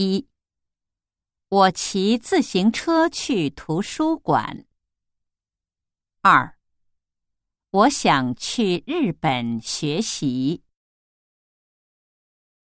一。我骑自行车去图书馆。二。我想去日本学习。